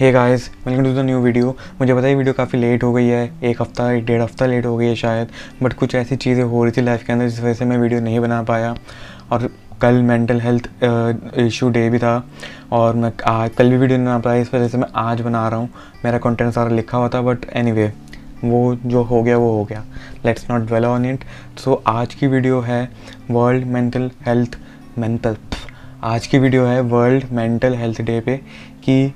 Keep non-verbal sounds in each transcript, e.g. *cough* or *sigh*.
Hey guys welcome to the new video मुझे पता है वीडियो काफ़ी लेट हो गई है एक हफ़्ता एक डेढ़ हफ़्ता लेट हो गई है शायद बट कुछ ऐसी चीज़ें हो रही थी लाइफ के अंदर जिस वजह से मैं वीडियो नहीं बना पाया। और कल मेंटल हेल्थ इशू डे भी था और मैं आज कल भी वीडियो नहीं बना पाया इस वजह से मैं आज बना रहा हूँ। मेरा कंटेंट सारा लिखा हुआ था बट एनी anyway, वो जो हो गया वो हो गया। Let's not dwell on it so आज की वीडियो है वर्ल्ड मेंटल हेल्थ मेंटल आज की वीडियो है वर्ल्ड मेंटल हेल्थ डे पे कि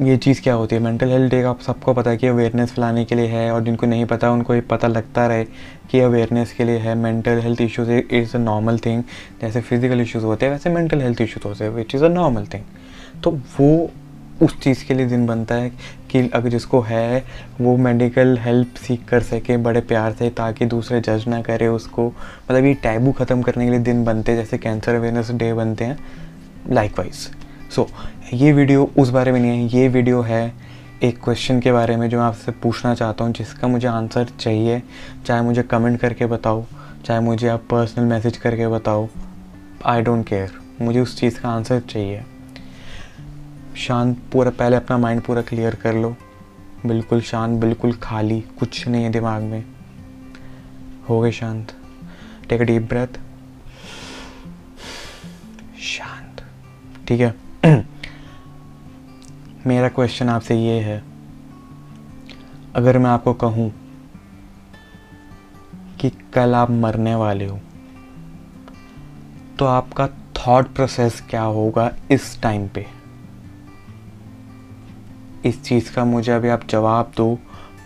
ये चीज़ क्या होती है? मेंटल हेल्थ डे का सबको पता है कि अवेयरनेस फैलाने के लिए है और जिनको नहीं पता, उनको ये पता लगता रहे कि अवेयरनेस के लिए है। Mental health issues is a normal thing जैसे फ़िज़िकल इश्यूज़ होते हैं, वैसे मेंटल हेल्थ इश्यूज़ होते हैं which is a normal thing तो वो उस चीज़ के लिए दिन बनता है कि अगर जिसको है, वो मेडिकल हेल्प सीख कर सके, बड़े प्यार से, ताकि दूसरे जज ना करे उसको। मतलब ये टैबू ख़त्म करने के लिए दिन बनते हैं, जैसे कैंसर अवेयरनेस डे बनते हैं लाइक वाइज सो ये वीडियो उस बारे में नहीं है, ये वीडियो है एक क्वेश्चन के बारे में जो मैं आपसे पूछना चाहता हूँ, जिसका मुझे आंसर चाहिए। चाहे मुझे कमेंट करके बताओ, चाहे मुझे आप पर्सनल मैसेज करके बताओ आई डोंट केयर मुझे उस चीज़ का आंसर चाहिए। शांत पूरा, पहले अपना माइंड पूरा क्लियर कर लो। बिल्कुल शांत, बिल्कुल खाली, कुछ नहीं है दिमाग में। हो गए शांत। टेक अ डीप ब्रेथ शांत। ठीक है? *clears throat* मेरा क्वेश्चन आपसे ये है। अगर मैं आपको कहूँ कि कल आप मरने वाले हो तो आपका थॉट प्रोसेस क्या होगा इस टाइम पे? इस चीज़ का मुझे अभी आप जवाब दो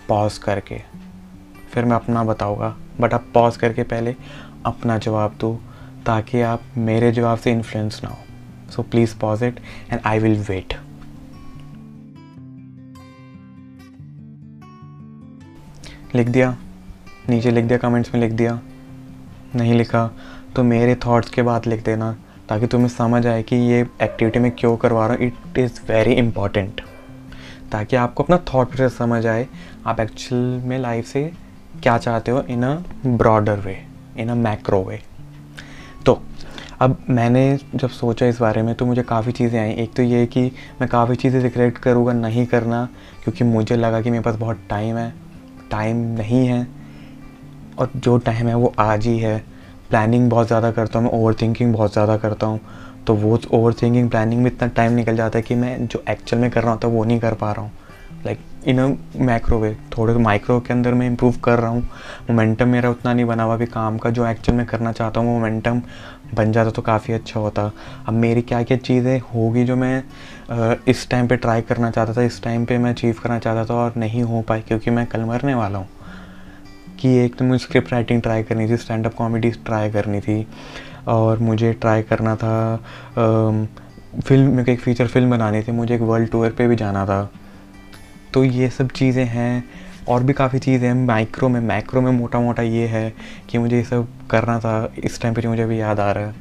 पॉज करके। फिर मैं अपना बताऊँगा बट आप पॉज करके पहले अपना जवाब दो, ताकि आप मेरे जवाब से इन्फ्लुएंस ना हो। So please pause it and I will wait. लिख दिया? नीचे लिख दिया कमेंट्स में लिख दिया। नहीं लिखा तो मेरे थॉट्स के बाद लिख देना, ताकि तुम्हें समझ आए कि ये एक्टिविटी में क्यों करवा रहा हूँ। इट इज़ वेरी इंपॉर्टेंट ताकि आपको अपना थॉट प्रोसेस समझ आए, आप एक्चुअल में लाइफ से क्या चाहते हो? इन a broader way in a macro वे अब मैंने जब सोचा इस बारे में तो मुझे काफ़ी चीज़ें आई। एक तो ये कि मैं काफ़ी चीज़ें रिग्रेट करूँगा नहीं करना, क्योंकि मुझे लगा कि मेरे पास बहुत टाइम है। टाइम नहीं है, और जो टाइम है वो आज ही है। प्लानिंग बहुत ज़्यादा करता हूँ, मैं ओवर थिंकिंग बहुत ज़्यादा करता हूँ। तो वो ओवर थिंकिंग प्लानिंग में इतना टाइम निकल जाता है कि मैं जो एक्चुअल में कर रहा होता वो नहीं कर पा रहा हूँ। लाइक इन अ माइक्रोवेव थोड़े माइक्रो के अंदर मैं इम्प्रूव कर रहा हूँ। मोमेंटम मेरा उतना नहीं बना हुआ अभी काम का जो एक्चुअल में करना चाहता हूँ, वो मोमेंटम बन जाता तो काफ़ी अच्छा होता। अब मेरी क्या क्या चीज़ें होगी जो मैं इस टाइम पे ट्राई करना चाहता था, इस टाइम पे मैं अचीव करना चाहता था और नहीं हो पाई क्योंकि मैं कल मरने वाला हूँ। कि एक तो मुझे स्क्रिप्ट राइटिंग ट्राई करनी थी स्टैंड अप कॉमेडी ट्राई करनी थी और मुझे ट्राई करना था फ़िल्म में एक फ़ीचर फ़िल्म बनानी थी, मुझे एक वर्ल्ड टूर पे भी जाना था। तो ये सब चीज़ें हैं, और भी काफ़ी चीज़ें हैं माइक्रो में मैक्रो में मोटा मोटा ये है कि मुझे ये सब करना था, इस टाइम पर मुझे अभी याद आ रहा है।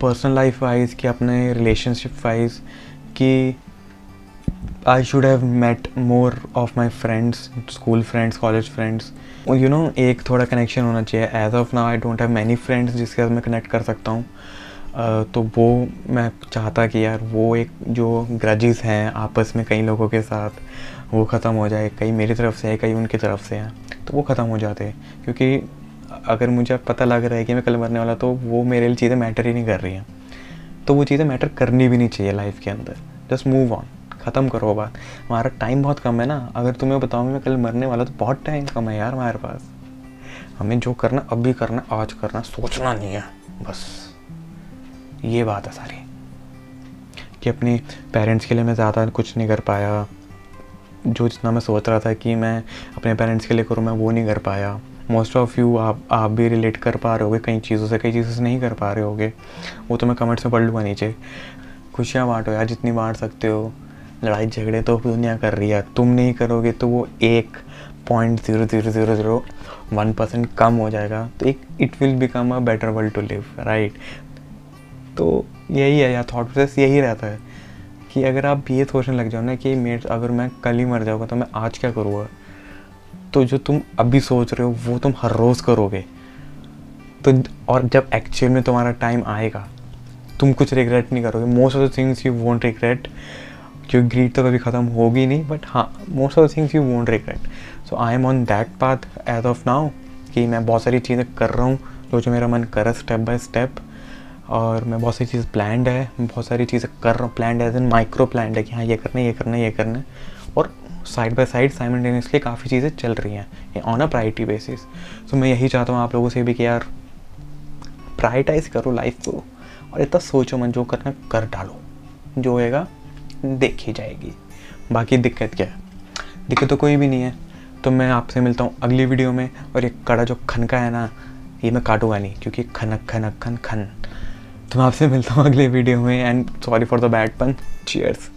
पर्सनल लाइफ वाइज कि अपने रिलेशनशिप वाइज कि I should have met more of my friends school friends college friends you know एक थोड़ा कनेक्शन होना चाहिए। As of now I don't have many friends जिसके साथ मैं कनेक्ट कर सकता हूँ। तो वो मैं चाहता कि यार वो एक जो ग्रजेस हैं आपस में कई लोगों के साथ, वो ख़त्म हो जाए, कई मेरी तरफ़ से है, कई उनकी तरफ़ से हैं तो वो ख़त्म हो जाते क्योंकि अगर मुझे पता लग रहा है कि मैं कल मरने वाला तो वो मेरे लिए चीज़ें मैटर ही नहीं कर रही हैं। तो वो चीज़ें मैटर करनी भी नहीं चाहिए लाइफ के अंदर। जस्ट मूव ऑन ख़त्म करो बात। हमारा टाइम बहुत कम है ना। अगर तुम्हें बताऊँ मैं कल मरने वाला तो बहुत टाइम कम है यार हमारे पास। हमें जो करना अभी करना, आज करना, सोचना नहीं है, बस। ये बात है सारी, कि अपने पेरेंट्स के लिए मैं ज़्यादा कुछ नहीं कर पाया। जो जितना मैं सोच रहा था कि मैं अपने पेरेंट्स के लिए करूँ, मैं वो नहीं कर पाया। मोस्ट ऑफ़ यू आप आप भी रिलेट कर पा रहे होगे, कई चीज़ों से, कई चीज़ों से नहीं कर पा रहे होगे। वो तो मैं कमेंट्स में पढ़ लूँगा नीचे। खुशियाँ बांटो यार, जितनी बांट सकते हो। लड़ाई झगड़े तो दुनिया कर रही है। तुम नहीं करोगे तो वो एक point zero zero zero zero one percent कम हो जाएगा। तो एक it will become a better world to live right तो यही है, या थॉट प्रोसेस यही रहता है कि अगर आप ये सोचने लग जाओ ना कि मेरे, अगर मैं कल ही मर जाऊँगा तो मैं आज क्या करूँगा? तो जो तुम अभी सोच रहे हो, वो तुम हर रोज़ करोगे। तो और जब एक्चुअल में तुम्हारा टाइम आएगा, तुम कुछ रिग्रेट नहीं करोगे। Most of the things you won't regret क्योंकि ग्रीड तो कभी ख़त्म होगी नहीं बट हाँ most of the things you won't regret so I am on that path as of now कि मैं बहुत सारी चीज़ें कर रहा हूँ, जो जो मेरा मन कर स्टेप बाय स्टेप और मैं बहुत सारी चीज़ प्लान्ड है, बहुत सारी चीज़ें कर रहा हूँ planned as in micro planned है कि हाँ ये करना है, ये करना है, ये करना है। और साइड बाय साइड साइमल्टेनियसली काफ़ी चीज़ें चल रही हैं on a priority basis so मैं यही चाहता हूँ आप लोगों से भी कि यार प्रायोरिटाइज करो लाइफ को और इतना सोचो मन जो करना कर डालो। जो होएगा, देखी जाएगी। बाकी दिक्कत क्या है? दिक्कत तो कोई भी नहीं है। तो मैं आपसे मिलता हूँ अगली वीडियो में और ये कड़ा जो खनका है ना, ये मैं काटूँगा नहीं, क्योंकि खनक खनक, खन खन। तो मैं आपसे मिलता हूँ अगले वीडियो में and sorry for the bad pun cheers